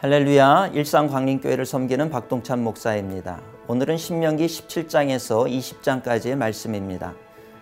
할렐루야 일상광림교회를 섬기는 박동찬 목사입니다. 오늘은 신명기 17장에서 20장까지의 말씀입니다.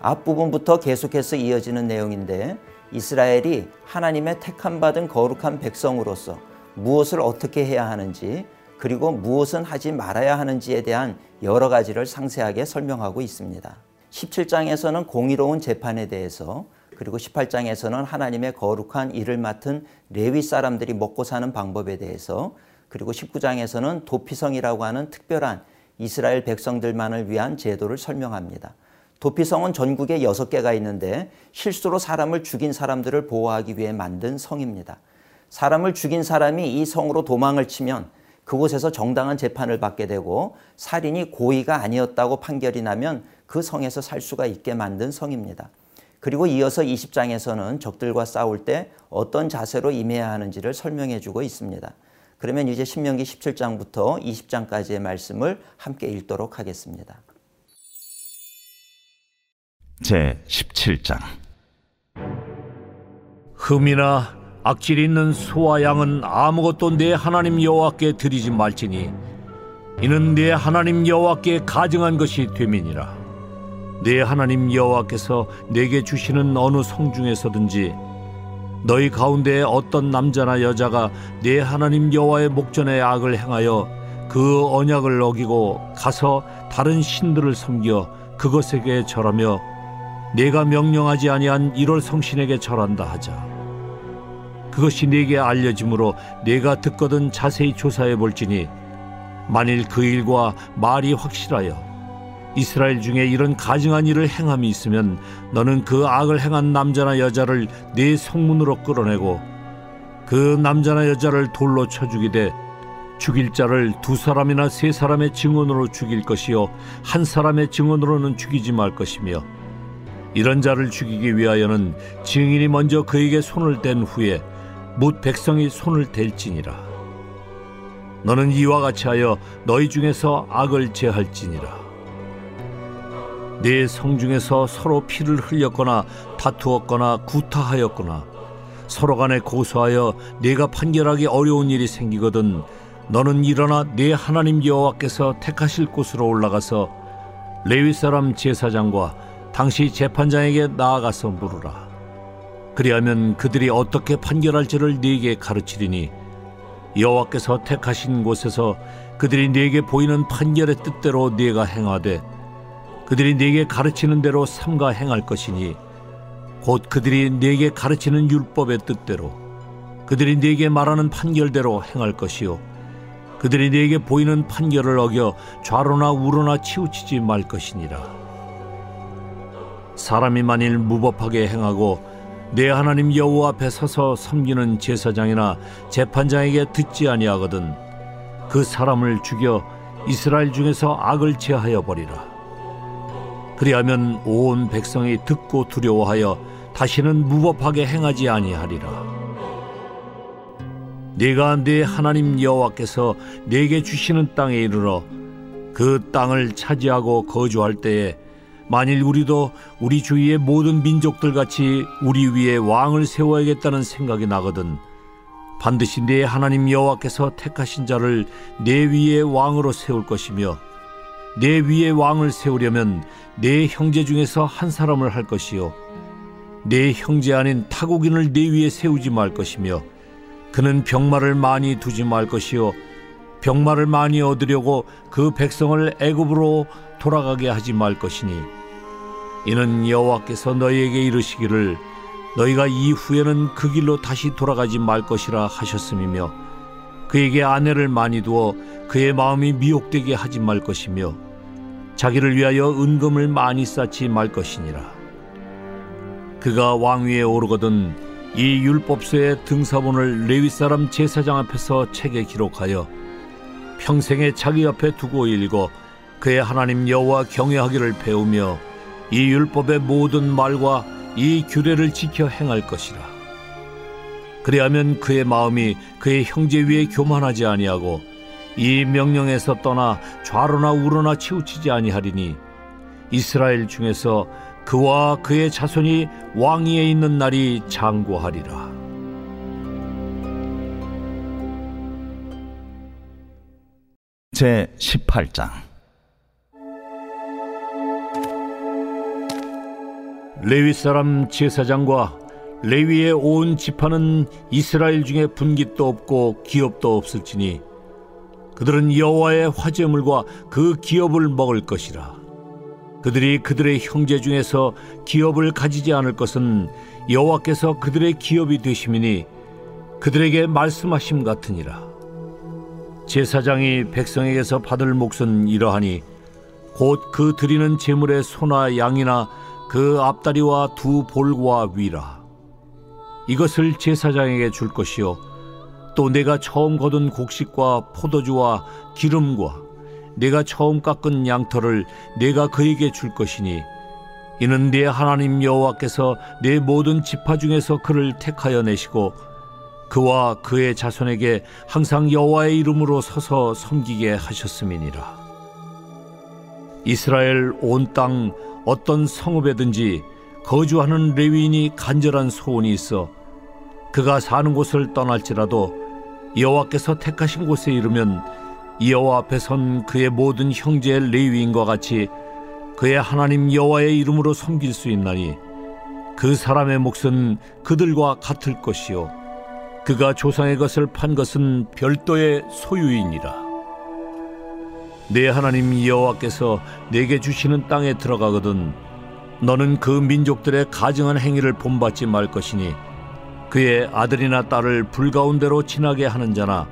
앞부분부터 계속해서 이어지는 내용인데 이스라엘이 하나님의 택함 받은 거룩한 백성으로서 무엇을 어떻게 해야 하는지 그리고 무엇은 하지 말아야 하는지에 대한 여러 가지를 상세하게 설명하고 있습니다. 17장에서는 공의로운 재판에 대해서 그리고 18장에서는 하나님의 거룩한 일을 맡은 레위 사람들이 먹고 사는 방법에 대해서 그리고 19장에서는 도피성이라고 하는 특별한 이스라엘 백성들만을 위한 제도를 설명합니다. 도피성은 전국에 6개가 있는데 실수로 사람을 죽인 사람들을 보호하기 위해 만든 성입니다. 사람을 죽인 사람이 이 성으로 도망을 치면 그곳에서 정당한 재판을 받게 되고 살인이 고의가 아니었다고 판결이 나면 그 성에서 살 수가 있게 만든 성입니다. 그리고 이어서 20장에서는 적들과 싸울 때 어떤 자세로 임해야 하는지를 설명해 주고 있습니다. 그러면 이제 신명기 17장부터 20장까지의 말씀을 함께 읽도록 하겠습니다. 제 17장 흠이나 악질 있는 소와 양은 아무것도 내 하나님 여호와께 드리지 말지니 이는 내 하나님 여호와께 가증한 것이 되민이라 내 하나님 여호와께서 내게 주시는 어느 성 중에서든지 너희 가운데 어떤 남자나 여자가 내 하나님 여호와의 목전에 악을 행하여 그 언약을 어기고 가서 다른 신들을 섬겨 그것에게 절하며 내가 명령하지 아니한 일월 성신에게 절한다 하자. 그것이 네게 알려짐으로 내가 듣거든 자세히 조사해 볼지니 만일 그 일과 말이 확실하여 이스라엘 중에 이런 가증한 일을 행함이 있으면 너는 그 악을 행한 남자나 여자를 네 성문으로 끌어내고 그 남자나 여자를 돌로 쳐 죽이되 죽일 자를 두 사람이나 세 사람의 증언으로 죽일 것이요 한 사람의 증언으로는 죽이지 말 것이며 이런 자를 죽이기 위하여는 증인이 먼저 그에게 손을 댄 후에 묻 백성이 손을 댈지니라. 너는 이와 같이 하여 너희 중에서 악을 제할지니라 네 성중에서 서로 피를 흘렸거나 다투었거나 구타하였거나 서로 간에 고소하여 네가 판결하기 어려운 일이 생기거든 너는 일어나 네 하나님 여호와께서 택하실 곳으로 올라가서 레위 사람 제사장과 당시 재판장에게 나아가서 물으라. 그리하면 그들이 어떻게 판결할지를 네게 가르치리니 여호와께서 택하신 곳에서 그들이 네게 보이는 판결의 뜻대로 네가 행하되 그들이 네게 가르치는 대로 삼가 행할 것이니 곧 그들이 네게 가르치는 율법의 뜻대로 그들이 네게 말하는 판결대로 행할 것이요 그들이 네게 보이는 판결을 어겨 좌로나 우로나 치우치지 말 것이니라. 사람이 만일 무법하게 행하고 내 하나님 여호와 앞에 서서 섬기는 제사장이나 재판장에게 듣지 아니하거든 그 사람을 죽여 이스라엘 중에서 악을 제하여 버리라 그리하면 온 백성이 듣고 두려워하여 다시는 무법하게 행하지 아니하리라. 네가 네 하나님 여호와께서 네게 주시는 땅에 이르러 그 땅을 차지하고 거주할 때에 만일 우리도 우리 주위의 모든 민족들 같이 우리 위에 왕을 세워야겠다는 생각이 나거든 반드시 네 하나님 여호와께서 택하신 자를 네 위에 왕으로 세울 것이며 내 위에 왕을 세우려면 내 형제 중에서 한 사람을 할 것이요. 내 형제 아닌 타국인을 내 위에 세우지 말 것이며 그는 병마를 많이 두지 말 것이요. 병마를 많이 얻으려고 그 백성을 애굽으로 돌아가게 하지 말 것이니 이는 여호와께서 너희에게 이르시기를 너희가 이후에는 그 길로 다시 돌아가지 말 것이라 하셨음이며 그에게 아내를 많이 두어 그의 마음이 미혹되게 하지 말 것이며 자기를 위하여 은금을 많이 쌓지 말 것이니라. 그가 왕위에 오르거든 이 율법서의 등사본을 레위 사람 제사장 앞에서 책에 기록하여 평생에 자기 앞에 두고 읽어 그의 하나님 여호와 경외하기를 배우며 이 율법의 모든 말과 이 규례를 지켜 행할 것이라. 그리하면 그의 마음이 그의 형제 위에 교만하지 아니하고 이 명령에서 떠나 좌로나 우로나 치우치지 아니하리니 이스라엘 중에서 그와 그의 자손이 왕위에 있는 날이 장구하리라. 제 18장 레위 사람 제사장과 레위의 온 지파는 이스라엘 중에 분깃도 없고 기업도 없을지니 그들은 여호와의 화제물과 그 기업을 먹을 것이라. 그들이 그들의 형제 중에서 기업을 가지지 않을 것은 여호와께서 그들의 기업이 되심이니 그들에게 말씀하심 같으니라. 제사장이 백성에게서 받을 몫은 이러하니 곧 그 드리는 제물의 소나 양이나 그 앞다리와 두 볼과 위라. 이것을 제사장에게 줄 것이요 또 내가 처음 거둔 곡식과 포도주와 기름과 내가 처음 깎은 양털을 내가 그에게 줄 것이니 이는 내 하나님 여호와께서 내 모든 지파 중에서 그를 택하여 내시고 그와 그의 자손에게 항상 여호와의 이름으로 서서 섬기게 하셨음이니라. 이스라엘 온 땅 어떤 성읍에든지 거주하는 레위인이 간절한 소원이 있어 그가 사는 곳을 떠날지라도 여호와께서 택하신 곳에 이르면 여호와 앞에 선 그의 모든 형제 레위인과 같이 그의 하나님 여호와의 이름으로 섬길 수 있나니 그 사람의 몫은 그들과 같을 것이요. 그가 조상의 것을 판 것은 별도의 소유이니라. 내 하나님 여호와께서 내게 주시는 땅에 들어가거든 너는 그 민족들의 가증한 행위를 본받지 말 것이니 그의 아들이나 딸을 불가운데로 지나게 하는 자나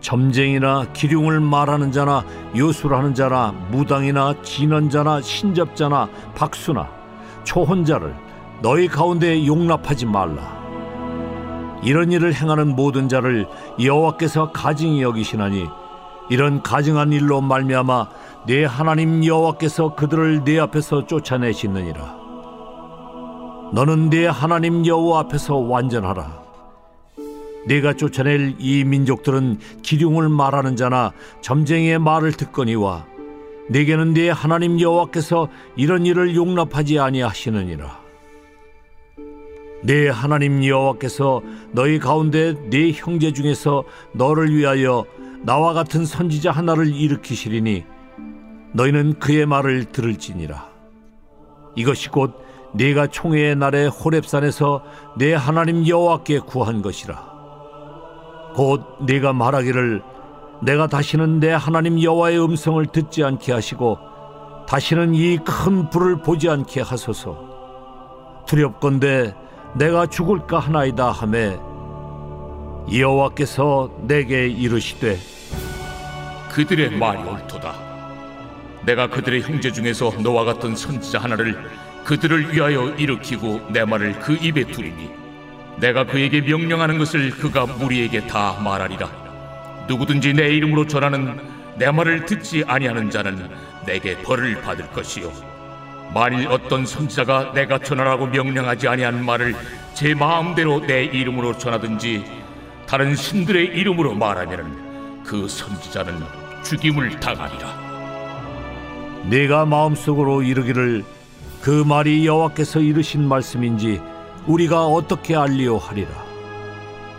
점쟁이나 기륭을 말하는 자나 요술하는 자나 무당이나 진언 자나 신접자나 박수나 초혼자를 너희 가운데 용납하지 말라. 이런 일을 행하는 모든 자를 여호와께서 가증히 여기시나니 이런 가증한 일로 말미암아 내 하나님 여호와께서 그들을 내 앞에서 쫓아내시느니라 너는 내 하나님 여호와 앞에서 완전하라. 네가 쫓아낼 이 민족들은 기륭을 말하는 자나 점쟁이의 말을 듣거니와 내게는 네 하나님 여호와께서 이런 일을 용납하지 아니하시느니라. 내 하나님 여호와께서 너희 가운데 네 형제 중에서 너를 위하여 나와 같은 선지자 하나를 일으키시리니 너희는 그의 말을 들을지니라. 이것이 곧 네가 총회의 날에 호렙산에서 내 하나님 여호와께 구한 것이라 곧 네가 말하기를 내가 다시는 내 하나님 여호와의 음성을 듣지 않게 하시고 다시는 이 큰 불을 보지 않게 하소서 두렵건대 내가 죽을까 하나이다 하매 여호와께서 내게 이르시되 그들의 말이 옳도다. 내가 그들의 형제 중에서 너와 같은 선지자 하나를 그들을 위하여 일으키고 내 말을 그 입에 두리니 내가 그에게 명령하는 것을 그가 무리에게 다 말하리라. 누구든지 내 이름으로 전하는 내 말을 듣지 아니하는 자는 내게 벌을 받을 것이요. 만일 어떤 선지자가 내가 전하라고 명령하지 아니한 말을 제 마음대로 내 이름으로 전하든지 다른 신들의 이름으로 말하면은 그 선지자는 죽임을 당하리라. 네가 마음속으로 이르기를 그 말이 여호와께서 이르신 말씀인지 우리가 어떻게 알리오 하리라.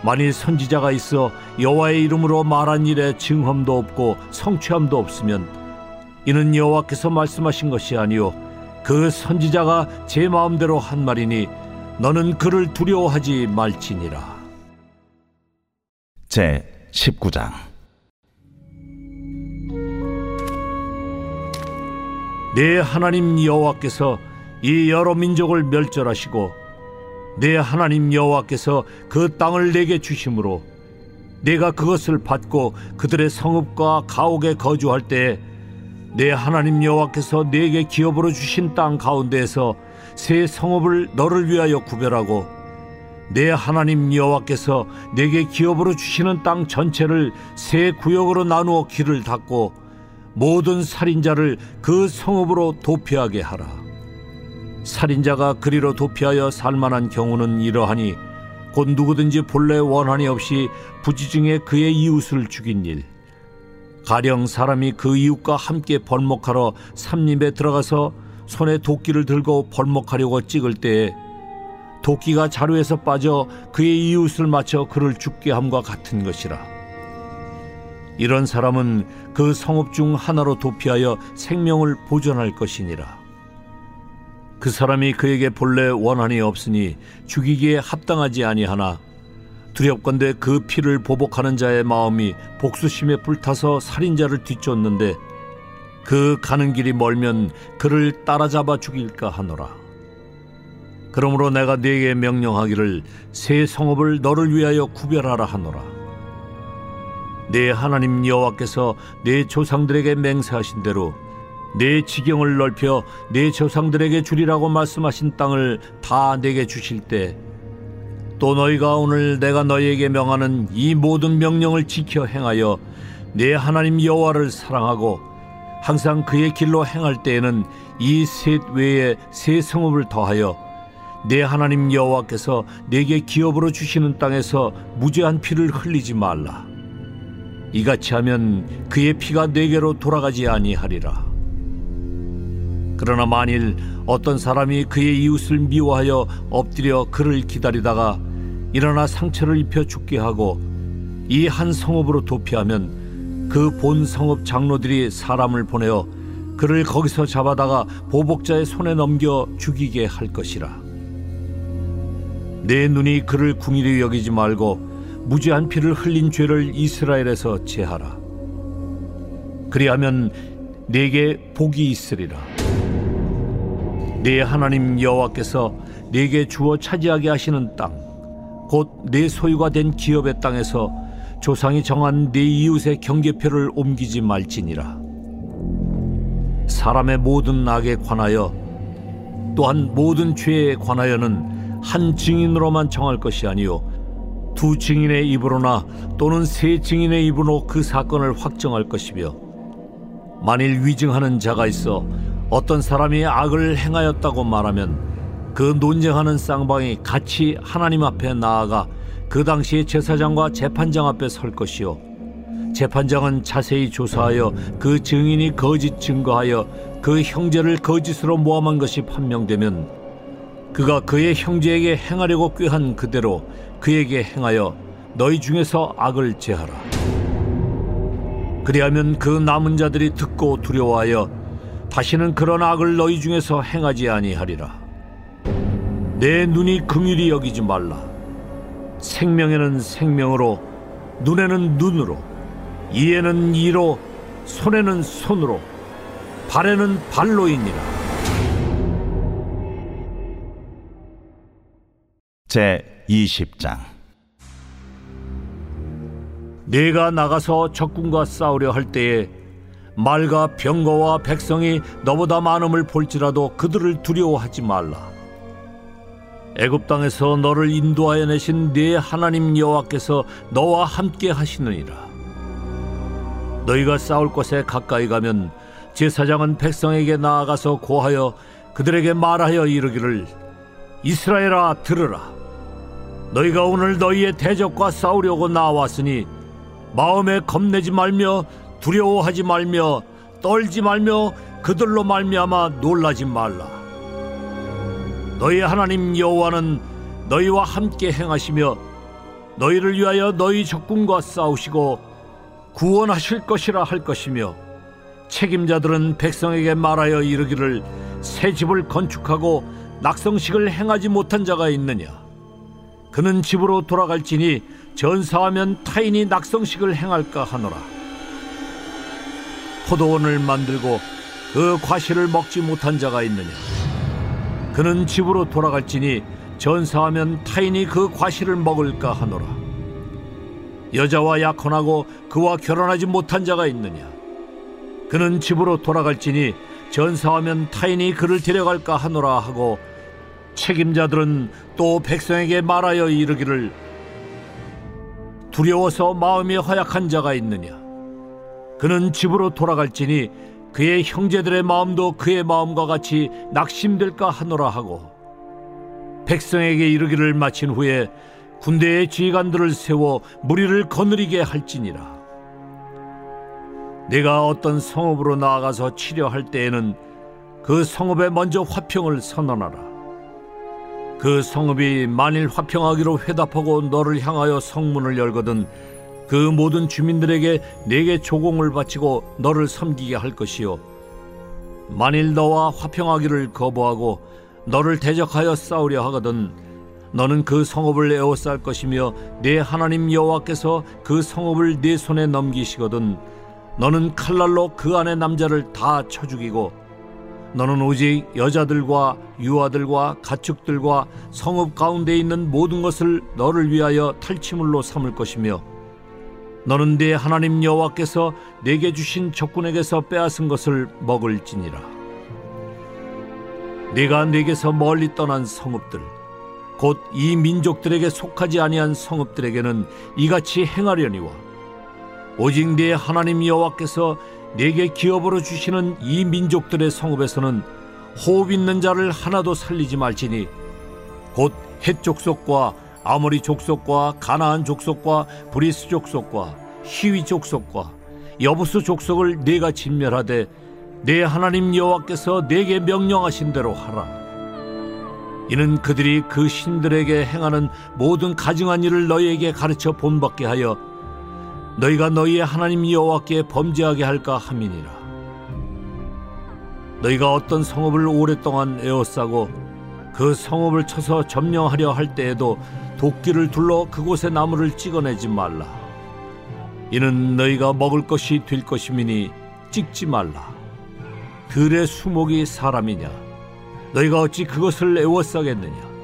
만일 선지자가 있어 여호와의 이름으로 말한 일에 증험도 없고 성취함도 없으면 이는 여호와께서 말씀하신 것이 아니요 그 선지자가 제 마음대로 한 말이니 너는 그를 두려워하지 말지니라. 제 19장. 내 하나님 여호와께서 이 여러 민족을 멸절하시고 내 하나님 여호와께서 그 땅을 내게 주심으로 내가 그것을 받고 그들의 성읍과 가옥에 거주할 때에 내 하나님 여호와께서 내게 기업으로 주신 땅 가운데에서 새 성읍을 너를 위하여 구별하고 내 하나님 여호와께서 내게 기업으로 주시는 땅 전체를 새 구역으로 나누어 길을 닫고 모든 살인자를 그 성읍으로 도피하게 하라. 살인자가 그리로 도피하여 살만한 경우는 이러하니 곧 누구든지 본래 원한이 없이 부지중에 그의 이웃을 죽인 일. 가령 사람이 그 이웃과 함께 벌목하러 삼림에 들어가서 손에 도끼를 들고 벌목하려고 찍을 때에 도끼가 자루에서 빠져 그의 이웃을 맞춰 그를 죽게 함과 같은 것이라. 이런 사람은 그 성읍 중 하나로 도피하여 생명을 보존할 것이니라. 그 사람이 그에게 본래 원한이 없으니 죽이기에 합당하지 아니하나 두렵건대 그 피를 보복하는 자의 마음이 복수심에 불타서 살인자를 뒤쫓는데 그 가는 길이 멀면 그를 따라잡아 죽일까 하노라. 그러므로 내가 네게 명령하기를 새 성읍을 너를 위하여 구별하라 하노라. 내 하나님 여호와께서 내 조상들에게 맹세하신 대로 내 지경을 넓혀 내 조상들에게 주리라고 말씀하신 땅을 다 내게 주실 때 또 너희가 오늘 내가 너희에게 명하는 이 모든 명령을 지켜 행하여 내 하나님 여호와를 사랑하고 항상 그의 길로 행할 때에는 이 셋 외에 새 성읍을 더하여 내 하나님 여호와께서 내게 기업으로 주시는 땅에서 무죄한 피를 흘리지 말라. 이같이 하면 그의 피가 내게로 돌아가지 아니하리라. 그러나 만일 어떤 사람이 그의 이웃을 미워하여 엎드려 그를 기다리다가 일어나 상처를 입혀 죽게 하고 이 한 성읍으로 도피하면 그 본 성읍 장로들이 사람을 보내어 그를 거기서 잡아다가 보복자의 손에 넘겨 죽이게 할 것이라. 내 눈이 그를 궁일히 여기지 말고 무죄한 피를 흘린 죄를 이스라엘에서 제하라. 그리하면 내게 복이 있으리라. 내 하나님 여호와께서 내게 주어 차지하게 하시는 땅, 곧내 소유가 된 기업의 땅에서 조상이 정한 내 이웃의 경계표를 옮기지 말지니라. 사람의 모든 악에 관하여 또한 모든 죄에 관하여는 한 증인으로만 정할 것이 아니요 두 증인의 입으로나 또는 세 증인의 입으로 그 사건을 확정할 것이며 만일 위증하는 자가 있어 어떤 사람이 악을 행하였다고 말하면 그 논쟁하는 쌍방이 같이 하나님 앞에 나아가 그 당시에 제사장과 재판장 앞에 설 것이요 재판장은 자세히 조사하여 그 증인이 거짓 증거하여 그 형제를 거짓으로 모함한 것이 판명되면 그가 그의 형제에게 행하려고 꾀한 그대로 그에게 행하여 너희 중에서 악을 제하라. 그리하면 그 남은 자들이 듣고 두려워하여 다시는 그런 악을 너희 중에서 행하지 아니하리라. 내 눈이 긍휼히 여기지 말라. 생명에는 생명으로, 눈에는 눈으로, 이에는 이로, 손에는 손으로, 발에는 발로이니라. 제 20장 내가 나가서 적군과 싸우려 할 때에 말과 병거와 백성이 너보다 많음을 볼지라도 그들을 두려워하지 말라. 애굽 땅에서 너를 인도하여 내신 네 하나님 여호와께서 너와 함께 하시느니라. 너희가 싸울 곳에 가까이 가면 제사장은 백성에게 나아가서 고하여 그들에게 말하여 이르기를 이스라엘아 들으라. 너희가 오늘 너희의 대적과 싸우려고 나왔으니 마음에 겁내지 말며 두려워하지 말며 떨지 말며 그들로 말미암아 놀라지 말라. 너희 하나님 여호와는 너희와 함께 행하시며 너희를 위하여 너희 적군과 싸우시고 구원하실 것이라 할 것이며 책임자들은 백성에게 말하여 이르기를 새 집을 건축하고 낙성식을 행하지 못한 자가 있느냐 그는 집으로 돌아갈지니 전사하면 타인이 낙성식을 행할까 하노라 포도원을 만들고 그 과실을 먹지 못한 자가 있느냐? 그는 집으로 돌아갈지니 전사하면 타인이 그 과실을 먹을까 하노라. 여자와 약혼하고 그와 결혼하지 못한 자가 있느냐? 그는 집으로 돌아갈지니 전사하면 타인이 그를 데려갈까 하노라 하고 책임자들은 또 백성에게 말하여 이르기를 두려워서 마음이 허약한 자가 있느냐 그는 집으로 돌아갈지니 그의 형제들의 마음도 그의 마음과 같이 낙심될까 하노라 하고 백성에게 이르기를 마친 후에 군대의 지휘관들을 세워 무리를 거느리게 할지니라. 내가 어떤 성읍으로 나아가서 치려할 때에는 그 성읍에 먼저 화평을 선언하라. 그 성읍이 만일 화평하기로 회답하고 너를 향하여 성문을 열거든 그 모든 주민들에게 내게 조공을 바치고 너를 섬기게 할 것이요. 만일 너와 화평하기를 거부하고 너를 대적하여 싸우려 하거든 너는 그 성읍을 에워쌀 것이며 내 하나님 여호와께서 그 성읍을 네 손에 넘기시거든 너는 칼날로 그 안의 남자를 다 쳐 죽이고 너는 오직 여자들과 유아들과 가축들과 성읍 가운데 있는 모든 것을 너를 위하여 탈취물로 삼을 것이며 너는 네 하나님 여호와께서 내게 주신 적군에게서 빼앗은 것을 먹을지니라. 네가 내게서 멀리 떠난 성읍들 곧 이 민족들에게 속하지 아니한 성읍들에게는 이같이 행하려니와 오직 네 하나님 여호와께서 네게 기업으로 주시는 이 민족들의 성읍에서는 호흡 있는 자를 하나도 살리지 말지니 곧 헷 족속과 아모리 족속과 가나안 족속과 브리스 족속과 히위 족속과 여부스 족속을 네가 진멸하되 네 하나님 여호와께서 네게 명령하신 대로 하라. 이는 그들이 그 신들에게 행하는 모든 가증한 일을 너희에게 가르쳐 본받게 하여 너희가 너희의 하나님 여호와께 범죄하게 할까 함이니라. 너희가 어떤 성읍을 오랫동안 에워싸고 그 성읍을 쳐서 점령하려 할 때에도 도끼를 둘러 그곳의 나무를 찍어내지 말라. 이는 너희가 먹을 것이 될 것임이니 찍지 말라. 들의 수목이 사람이냐? 너희가 어찌 그것을 에워싸겠느냐?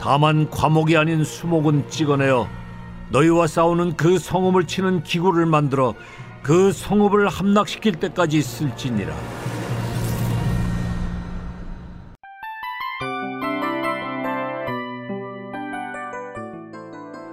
다만 과목이 아닌 수목은 찍어내어 너희와 싸우는 그 성읍을 치는 기구를 만들어 그 성읍을 함락시킬 때까지 쓸지니라.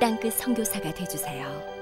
땅끝 선교사가 되주세요.